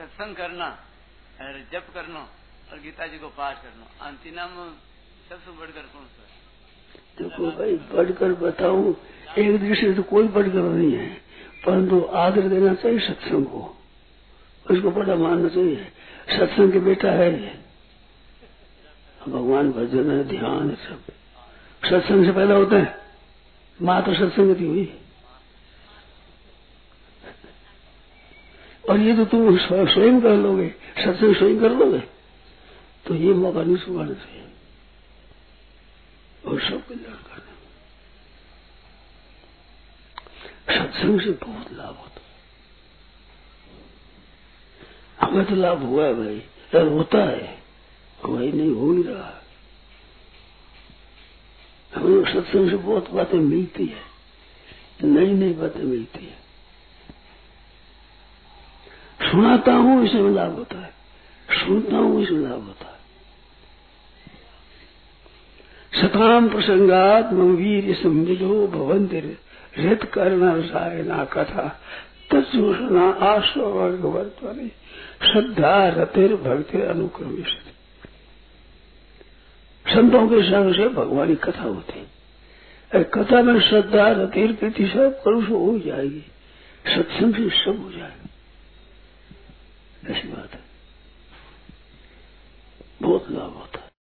सत्संग करना और जप करना और गीता जी को पाठ करना। अंतिनाम सबसे बढ़कर कौन सा देखो भाई, बढ़कर बताऊँ, एक दृष्टि तो कोई बढ़कर नहीं है, परंतु आदर देना चाहिए सत्संग को। उसको बड़ा मानना चाहिए, सत्संग के बेटा है भगवान भजन है, ध्यान सब। सत्संग से पैदा होता है, माँ तो सत्संग हुई। और ये तो तुम स्वयं कर लोगे सत्संग स्वयं कर लोगे। तो ये मौका नहीं सुखाना चाहिए। और सब कल्याण करना। सत्संग से बहुत लाभ होता हमें तो लाभ हुआ है भाई। और होता है वही नहीं हो नहीं रहा। हमें सत्संग से बहुत बातें मिलती है। नई नई बातें मिलती है। सुनाता हूँ, इसमें लाभ होता है। सुनता हूँ, इसमें लाभ होता है। सताम प्रसंगात वीर संविदो भवंतिर हृत कर्ण रसायना कथा। तत्सूषणा आश्वर्ग वर्तने श्रद्धा रतिर भक्ति अनुक्रमिश संतों के संग से भगवान की कथा होती है। कथा में श्रद्धा, रतिर, प्रीति सब करुष हो जाएगी। सत्संग से सब हो जाएगा। ऐसी बात